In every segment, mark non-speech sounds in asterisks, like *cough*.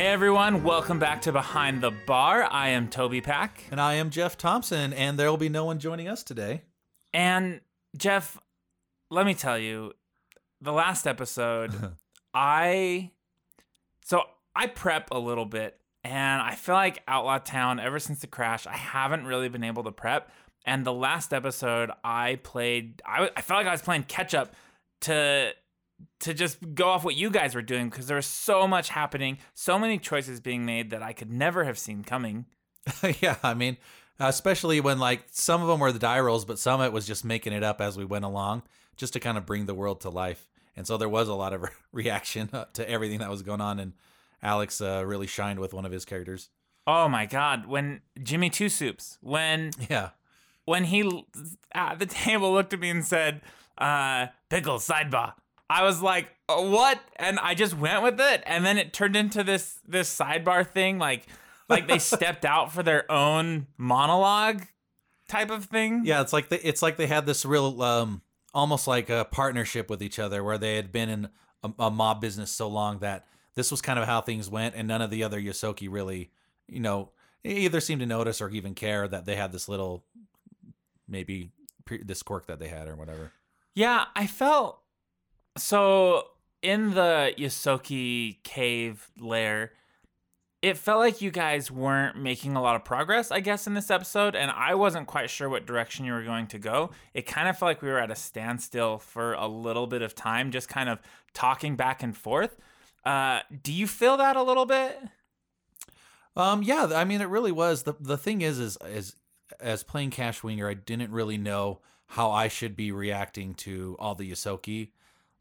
Hey everyone, welcome back to Behind the Bar. I am Toby Pack. And I am Jeff Thompson, and there will be no one joining us today. And Jeff, let me tell you, the last episode, *laughs* I so I prep a little bit, and I feel like Outlaw Town, ever since the crash, I haven't really been able to prep. And the last episode, I played, I, I felt like I was playing catch up to to just go off what you guys were doing because there was so much happening, so many choices being made that I could never have seen coming. *laughs* yeah, I mean, especially when like some of them were the die rolls, but some of it was just making it up as we went along, just to kind of bring the world to life. And so there was a lot of *laughs* reaction to everything that was going on, and Alex uh, really shined with one of his characters. Oh my God! When Jimmy Two Soups, when *laughs* yeah, when he at the table looked at me and said, uh, "Pickles sidebar," I was like, uh, "What?" And I just went with it, and then it turned into this this sidebar thing, like like they *laughs* stepped out for their own monologue type of thing. Yeah, it's like they, it's like they had this real um almost like a partnership with each other where they had been in a, a mob business so long that this was kind of how things went, and none of the other Ysoki really, you know, either seemed to notice or even care that they had this little maybe this quirk that they had or whatever. Yeah, I felt so in the Ysoki cave lair, it felt like you guys weren't making a lot of progress, I guess, in this episode, and I wasn't quite sure what direction you were going to go. It kind of felt like we were at a standstill for a little bit of time, just kind of talking back and forth. Uh, do you feel that a little bit? Um, yeah, I mean, it really was. the The thing is, is, is as playing Kash Winger, I didn't really know how I should be reacting to all the Ysoki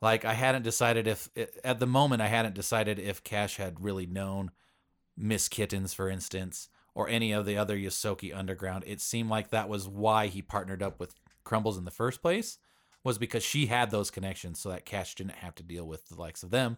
like I hadn't decided if at the moment I hadn't decided if Kash had really known Miss Kittens, for instance, or any of the other Ysoki Underground. It seemed like that was why he partnered up with Crumbles in the first place, was because she had those connections, so that Kash didn't have to deal with the likes of them.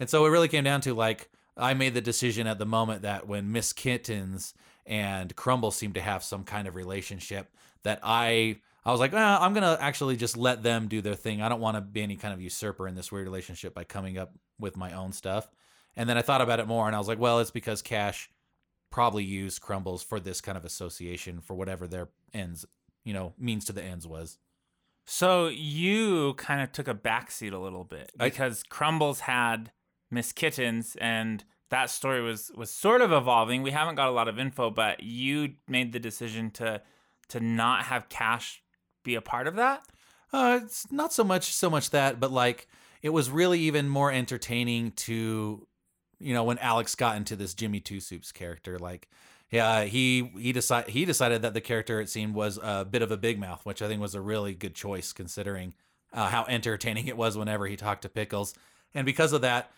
And so it really came down to like I made the decision at the moment that when Miss Kittens and Crumble seemed to have some kind of relationship, that I I was like, eh, I'm gonna actually just let them do their thing. I don't want to be any kind of usurper in this weird relationship by coming up with my own stuff. And then I thought about it more, and I was like, well, it's because Kash probably used Crumbles for this kind of association for whatever their ends, you know, means to the ends was. So you kind of took a backseat a little bit because I, Crumbles had Miss Kittens and that story was was sort of evolving. We haven't got a lot of info, but you made the decision to to not have Kash be a part of that? Uh, it's not so much so much that, but like it was really even more entertaining to, you know, when Alex got into this Jimmy Two Soups character. Like, yeah, he he decided he decided that the character it seemed was a bit of a big mouth, which I think was a really good choice considering uh, how entertaining it was whenever he talked to Pickles, and because of that,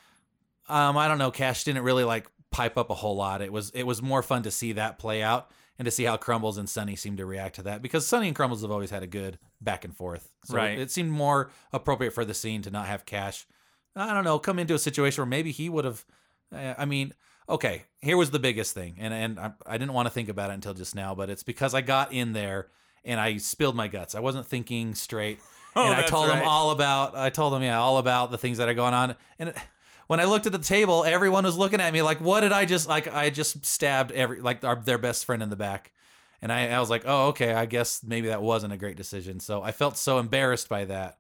um, I don't know, Kash didn't really like pipe up a whole lot. It was it was more fun to see that play out and to see how Crumbles and Sunny seem to react to that because Sunny and Crumbles have always had a good back and forth. So right. it, seemed more appropriate for the scene to not have Kash. I don't know, come into a situation where maybe he would have. Uh, I mean, okay, here was the biggest thing, and and I, I didn't want to think about it until just now, but it's because I got in there and I spilled my guts. I wasn't thinking straight. *laughs* Oh, and I told right. them all about I told them yeah all about the things that are going on and it, when I looked at the table, everyone was looking at me like, "What did I just like? I just stabbed every like our, their best friend in the back." And I, I was like, "Oh, okay. I guess maybe that wasn't a great decision." So I felt so embarrassed by that.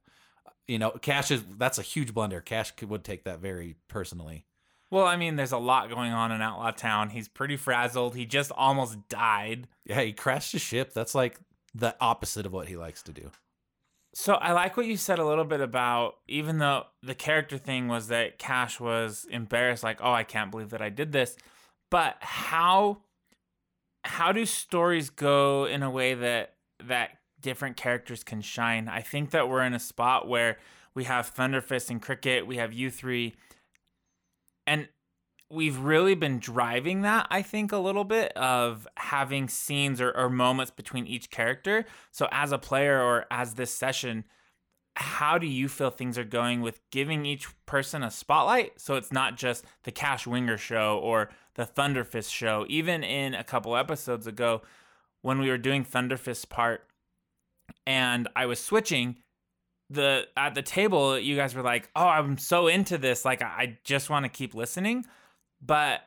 You know, Kash is that's a huge blunder. Kash could, would take that very personally. Well, I mean, there's a lot going on in Outlaw Town. He's pretty frazzled. He just almost died. Yeah, he crashed a ship. That's like the opposite of what he likes to do. So I like what you said a little bit about even though the character thing was that Kash was embarrassed, like, oh, I can't believe that I did this. But how how do stories go in a way that that different characters can shine? I think that we're in a spot where we have Thunderfist and Cricket, we have you three, and we've really been driving that, I think, a little bit of having scenes or, or moments between each character. So, as a player or as this session, how do you feel things are going with giving each person a spotlight? So it's not just the Kash Winger show or the Thunderfist show. Even in a couple episodes ago, when we were doing Thunderfist part and I was switching, the at the table you guys were like, "Oh, I'm so into this. Like I just want to keep listening." but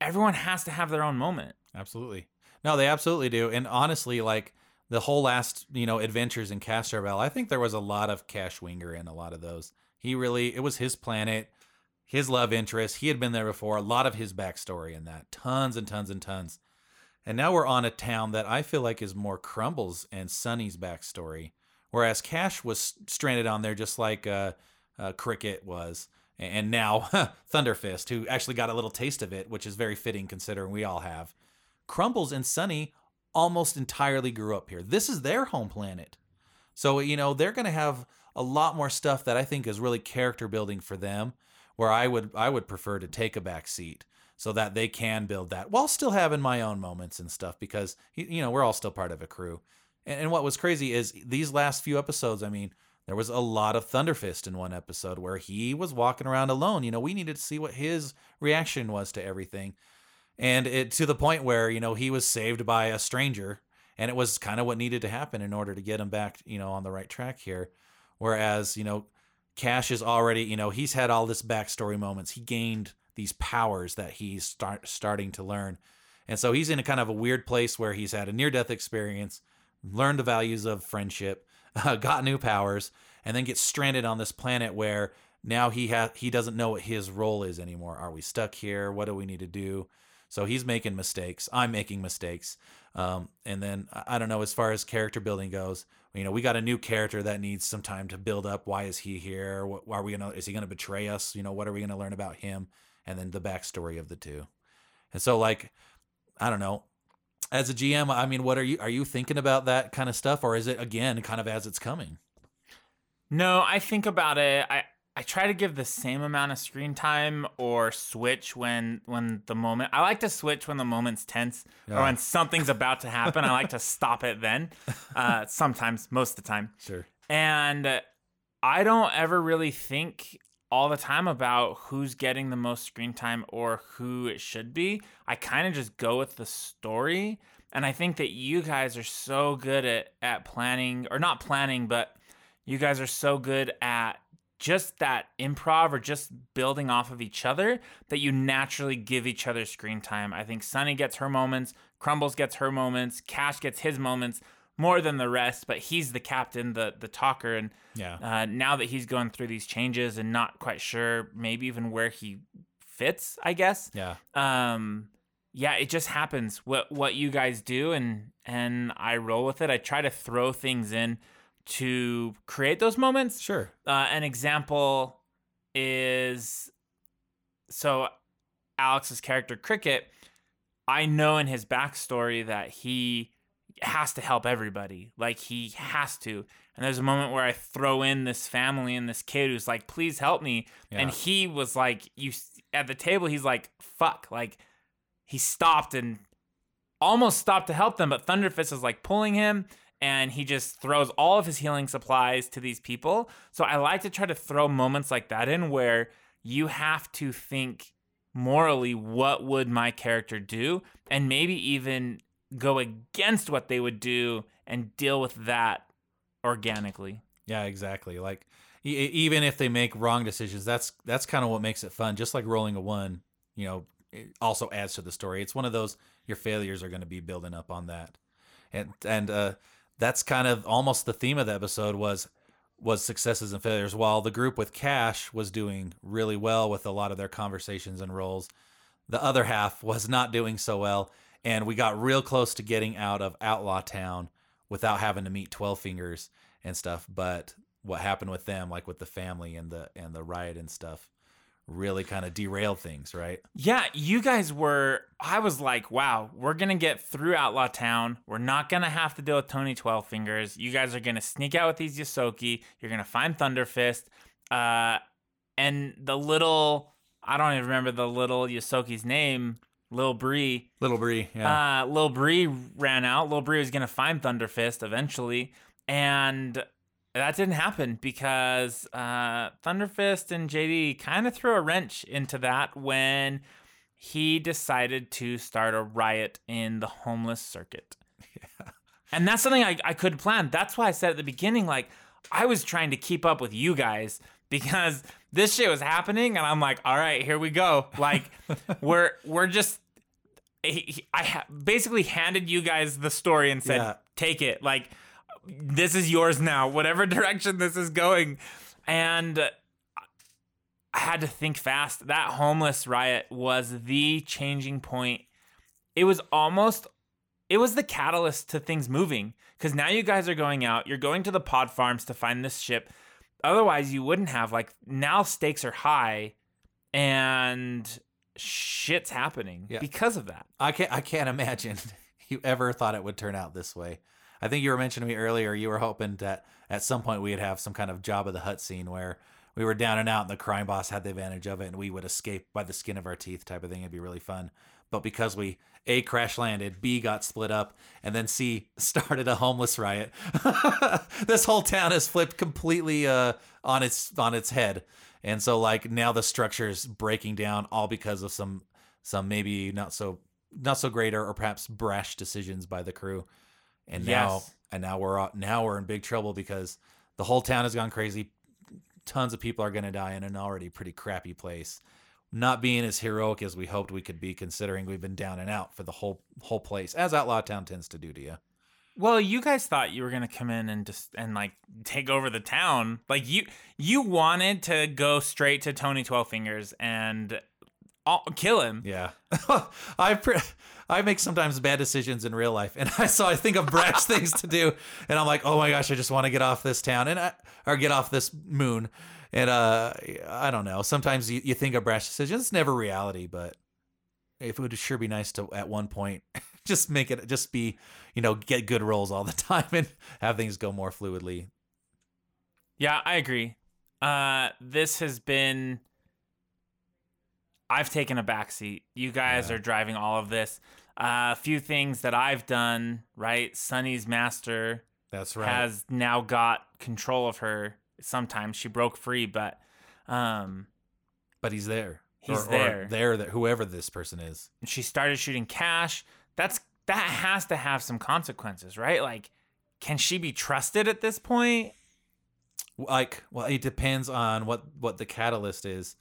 everyone has to have their own moment. Absolutely. No, they absolutely do. And honestly, like the whole last, you know, adventures in Castrovel, I think there was a lot of Kash Winger in a lot of those. He really, it was his planet, his love interest. He had been there before. A lot of his backstory in that. Tons and tons and tons. And now we're on a town that I feel like is more Crumbles and Sunny's backstory, whereas Kash was stranded on there just like uh, uh, Cricket was, and now *laughs* Thunderfist, who actually got a little taste of it, which is very fitting considering we all have. Crumbles and Sunny almost entirely grew up here. This is their home planet, so you know they're going to have a lot more stuff that I think is really character building for them. Where I would I would prefer to take a back seat so that they can build that while still having my own moments and stuff because you know we're all still part of a crew and, and, what was crazy is these last few episodes i mean there was a lot of thunderfist in one episode where he was walking around alone you know we needed to see what his reaction was to everything and it to the point where you know he was saved by a stranger and it was kind of what needed to happen in order to get him back you know on the right track here whereas you know kash is already you know he's had all this backstory moments he gained these powers that he's start starting to learn. And so he's in a kind of a weird place where he's had a near death experience, learned the values of friendship, *laughs* got new powers, and then gets stranded on this planet where now he has he doesn't know what his role is anymore. Are we stuck here? What do we need to do? So he's making mistakes. I'm making mistakes. Um, and then I don't know as far as character building goes. You know, we got a new character that needs some time to build up. Why is he here? What, are we gonna? Is he gonna betray us? You know, what are we gonna learn about him? and then the backstory of the two. And so, like, I don't know. As a GM, I mean, what are you are you thinking about that kind of stuff, or is it again kind of as it's coming? No, I think about it. I I try to give the same amount of screen time or switch when when the moment I like to switch when the moment's tense yeah. or when something's about to happen. I like to *laughs* stop it then. Uh, sometimes, most of the time. Sure. And I don't ever really think all the time about who's getting the most screen time or who it should be. I kind of just go with the story. And I think that you guys are so good at, at planning, or not planning, but you guys are so good at just that improv or just building off of each other that you naturally give each other screen time. I think Sunny gets her moments, Crumbles gets her moments, Kash gets his moments more than the rest, but he's the captain, the the talker, and yeah. Uh, now that he's going through these changes and not quite sure, maybe even where he fits, I guess. Yeah. Um, yeah, it just happens. What what you guys do, and and I roll with it. I try to throw things in to create those moments. Sure. Uh, an example is so Alex's character Cricket. I know in his backstory that he has to help everybody. Like he has to. And there's a moment where I throw in this family and this kid who's like, "Please help me." Yeah. And he was like, "You at the table." He's like, "Fuck!" Like he stopped and almost stopped to help them, but Thunderfist is like pulling him, and he just throws all of his healing supplies to these people. So I like to try to throw moments like that in where you have to think morally what would my character do and maybe even go against what they would do and deal with that organically. Yeah, exactly. Like e- even if they make wrong decisions, that's that's kind of what makes it fun. Just like rolling a one, you know, also adds to the story. It's one of those your failures are going to be building up on that, and and uh, that's kind of almost the theme of the episode was was successes and failures. While the group with Kash was doing really well with a lot of their conversations and roles, the other half was not doing so well and we got real close to getting out of Outlaw Town without having to meet Twelve Fingers and stuff. But what happened with them, like with the family and the and the riot and stuff, really kind of derail things, right? Yeah, you guys were. I was like, wow, we're gonna get through Outlaw Town. We're not gonna have to deal with Tony Twelve Fingers. You guys are gonna sneak out with these Ysoki. You're gonna find Thunderfist. Uh, and the little. I don't even remember the little Ysoki's name Lil Bree. Little Bree, yeah. Uh, Lil Bree ran out. Lil Bree was to find Thunderfist eventually. And that didn't happen because uh, Thunderfist and JD kind of threw a wrench into that when he decided to start a riot in the homeless circuit. Yeah. *laughs* And that's something I, I couldn't plan. That's why I said at the beginning, like, I was trying to keep up with you guys because *laughs* this shit was happening, and I'm like, all right, here we go. Like, *laughs* we're we're just. he- he- I ha- basically handed you guys the story and said, Yeah. take it. Like, this is yours now, whatever *laughs* direction this is going. And I had to think fast. That homeless riot was the changing point. It was almost it was the catalyst to things moving cuz now you guys are going out, you're going to the pod farms to find this ship. Otherwise you wouldn't have like now stakes are high and shit's happening Yeah. because of that. I can't I can't imagine *laughs* you ever thought it would turn out this way. I think you were mentioning to me earlier you were hoping that at some point we'd have some kind of Jabba the Hutt scene where we were down and out and the crime boss had the advantage of it and we would escape by the skin of our teeth type of thing. It'd be really fun. But because we A crash landed, B got split up, and then C *laughs* started a homeless riot. *laughs* this whole town has flipped completely uh, on its on its head. And so like now the structure is breaking down all because of some some maybe not so not so great or, or perhaps brash decisions by the crew. And now Yes. and now we're now we're in big trouble because the whole town has gone crazy. Tons of people are going to die in an already pretty crappy place. Not being as heroic as we hoped we could be, considering we've been down and out for the whole whole place, as Outlaw Town tends to do to you. Well, you guys thought you were gonna come in and just and like take over the town. Like you you wanted to go straight to Tony Twelve Fingers and all, kill him. Yeah, *laughs* I pre- I make sometimes bad decisions in real life, and *laughs* I so I think of brash things to do, and I'm like, oh my gosh, I just want to get off this town and I, or get off this moon, and uh, I don't know. Sometimes you, you think of brash decisions, it's never reality, but it would sure be nice to at one point *laughs* just make it just be you know get good rolls all the time and have things go more fluidly. Yeah, I agree. Uh, this has been. I've taken a backseat. You guys Yeah. are driving all of this. Uh, a few things that I've done, right? Sunny's master That's right. has now got control of her. Sometimes she broke free, but um, but he's there. He's or, there. Or there, that whoever this person is. she started shooting kash. That's that has to have some consequences, right? Like, can she be trusted at this point? like well it depends on what what the catalyst is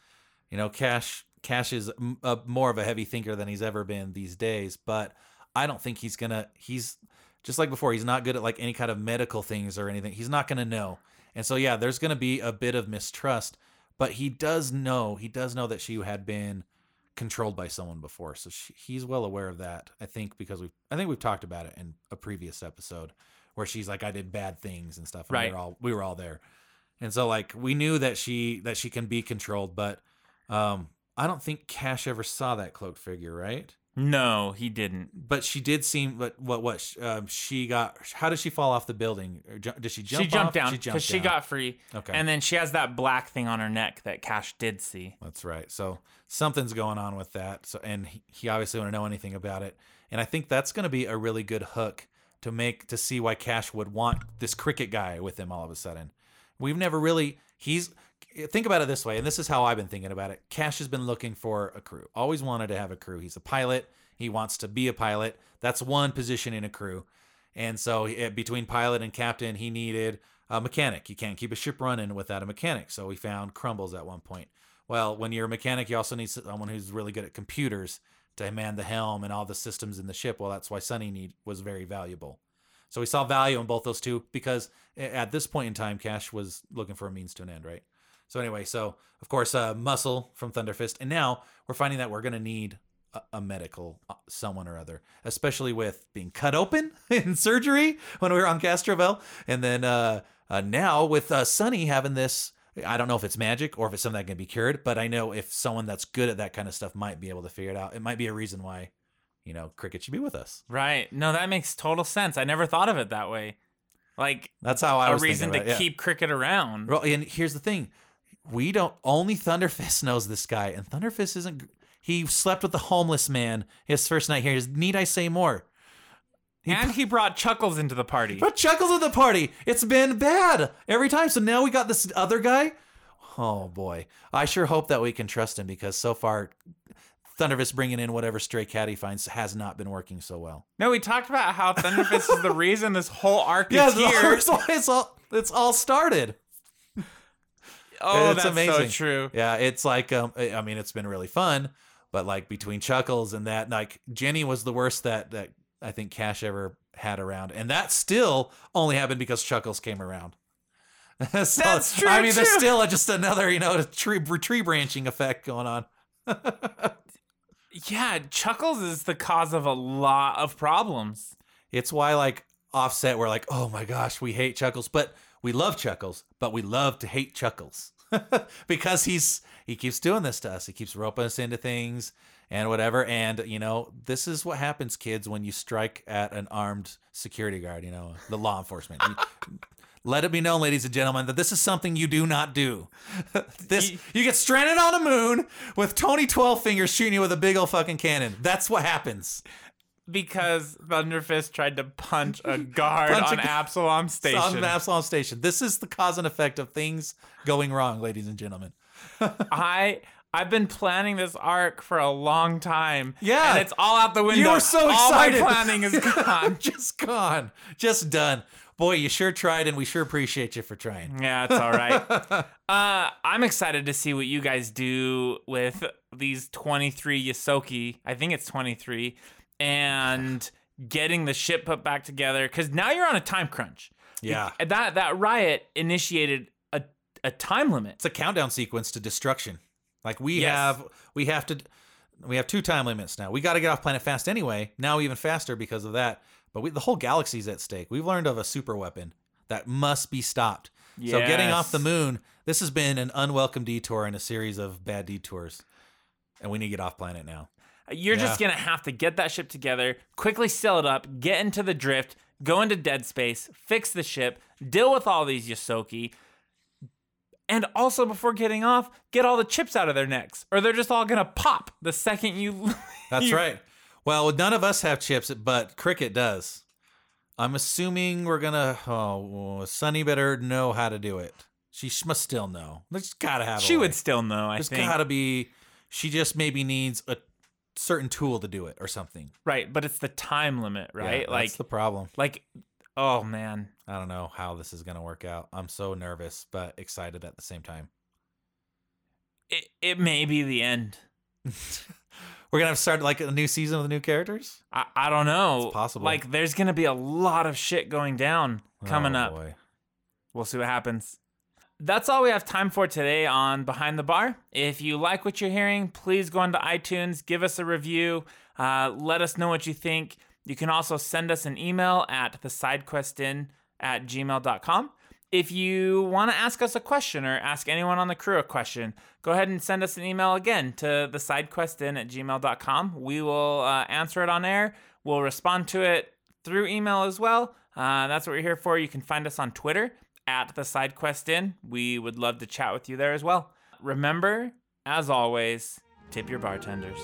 you know kash kash is a, more of a heavy thinker than he's ever been these days but i don't think he's gonna he's just like before he's not good at like any kind of medical things or anything. He's not gonna know. And so yeah there's gonna be a bit of mistrust but he does know he does know that she had been controlled by someone before. So she, he's well aware of that i think because we've i think we've talked about it in a previous episode where she's like i did bad things and stuff and Right. we were all we were all there. And so like we knew that she that she can be controlled but um i don't think kash ever saw that cloaked figure right No, he didn't. but she did seem but what what um, she got how did she fall off the building or ju- did she jump down? she jumped off? down she because she down. got free. okay And then she has that black thing on her neck that Kash did see. That's right. So something's going on with that. So and he, he obviously want to know anything about it. And I think that's going to be a really good hook to make to see why Kash would want this cricket guy with him all of a sudden. We've never really he's think about it this way, and this is how I've been thinking about it. Kash has been looking for a crew. Always wanted to have a crew. He's a pilot. He wants to be a pilot. That's one position in a crew. And so eh, between pilot and captain, he needed a mechanic. You can't keep a ship running without a mechanic. So we found Crumbles at one point. Well, when you're a mechanic, you also need someone who's really good at computers to man the helm and all the systems in the ship. Well, that's why Sunny need was very valuable. So we saw value in both those two because at this point in time, Kash was looking for a means to an end, right? So anyway, so of course, uh, Muscle from Thunderfist, and now we're finding that we're gonna need a, a medical uh, someone or other, especially with being cut open *laughs* in surgery when we were on Castrovel, and then uh, uh, now with uh, Sunny having this. I don't know if it's magic or if it's something that can be cured, but I know if someone that's good at that kind of stuff might be able to figure it out. It might be a reason why, you know, Cricket should be with us. Right. No, that makes total sense. I never thought of it that way. Like That's how I a was reason to it, yeah. keep cricket around. Well, and here's the thing: we don't. Only Thunderfist *laughs* knows this guy, and Thunderfist isn't. He slept with the homeless man his first night here. Need I say more? He and he brought Chuckles into the party. But Chuckles at the party. It's been bad every time. So now we got this other guy. Oh boy, I sure hope that we can trust him because so far, Thunderfist bringing in whatever stray cat he finds has not been working so well. No, we talked about how Thunderfist is the *laughs* reason this whole arc Yeah, is here. it's all it's all started. Oh, It's that's so amazing. true. Yeah, it's like um, I mean, it's been really fun, but like between Chuckles and that, like Jenny was the worst that that I think Kash ever had around, and that still only happened because Chuckles came around. *laughs* So, That's true, I mean, there's too. still just another you know tree tree branching effect going on. Yeah, Chuckles is the cause of a lot of problems. It's why like Offset, we're like, oh my gosh, we hate Chuckles, but we love Chuckles, but we love to hate Chuckles *laughs* because he's he keeps doing this to us. He keeps roping us into things and whatever. And you know, this is what happens, kids, when you strike at an armed security guard. You know, the law enforcement. *laughs* Let it be known, ladies and gentlemen, that this is something you do not do. *laughs* this You- you get stranded on a moon with Tony Twelve Fingers shooting you with a big old fucking cannon. That's what happens. Because Thunderfist tried to punch a *laughs* guard Punch on gu- Absalom Station. on Absalom Station. This is the cause and effect of things going wrong, ladies and gentlemen. *laughs* I I've been planning this arc for a long time. Yeah. And it's all out the window. You were so excited. All my planning is *laughs* gone. Just gone. Just done. Boy, you sure tried, and we sure appreciate you for trying. Yeah, it's all right. uh, I'm excited to see what you guys do with these 23 Ysoki. I think it's 23, and getting the ship put back together. Because now you're on a time crunch. Yeah. That that riot initiated a a time limit. It's a countdown sequence to destruction. Like we Yes. have we have to we have two time limits now. We got to get off planet fast anyway. Now even faster because of that. But we, the whole galaxy's at stake. We've learned of a super weapon that must be stopped. So getting off the moon, this has been an unwelcome detour in a series of bad detours. And we need to get off planet now. You're just gonna have to get that ship together, quickly sail it up, get into the drift, go into dead space, fix the ship, deal with all these Ysoki, and also before getting off, get all the chips out of their necks, or they're just all gonna pop the second you. *laughs* That's you- right. Well, none of us have chips, but Cricket does. I'm assuming we're gonna. Oh, Sunny better know how to do it. She must still know. There's gotta have. She would still know, I There's think. gotta be. She just maybe needs a certain tool to do it or something. Right, but it's the time limit, right? Yeah, like, that's the problem. like, oh man, I don't know how this is gonna work out. I'm so nervous but excited at the same time. it, it may be the end. *laughs* We're gonna have start like a new season with new characters. I, I don't know. It's possible. Like, there's gonna be a lot of shit going down oh, coming Oh, up. boy. We'll see what happens. That's all we have time for today on Behind the Bar. If you like what you're hearing, please go onto iTunes, give us a review, uh, let us know what you think. You can also send us an email at thesidequestinn at gmail.com. If you want to ask us a question or ask anyone on the crew a question, go ahead and send us an email again to thesidequestinn at gmail.com. We will uh, answer it on air. We'll respond to it through email as well. Uh, that's what we're here for. You can find us on Twitter at the side quest in. We would love to chat with you there as well. Remember, as always, tip your bartenders.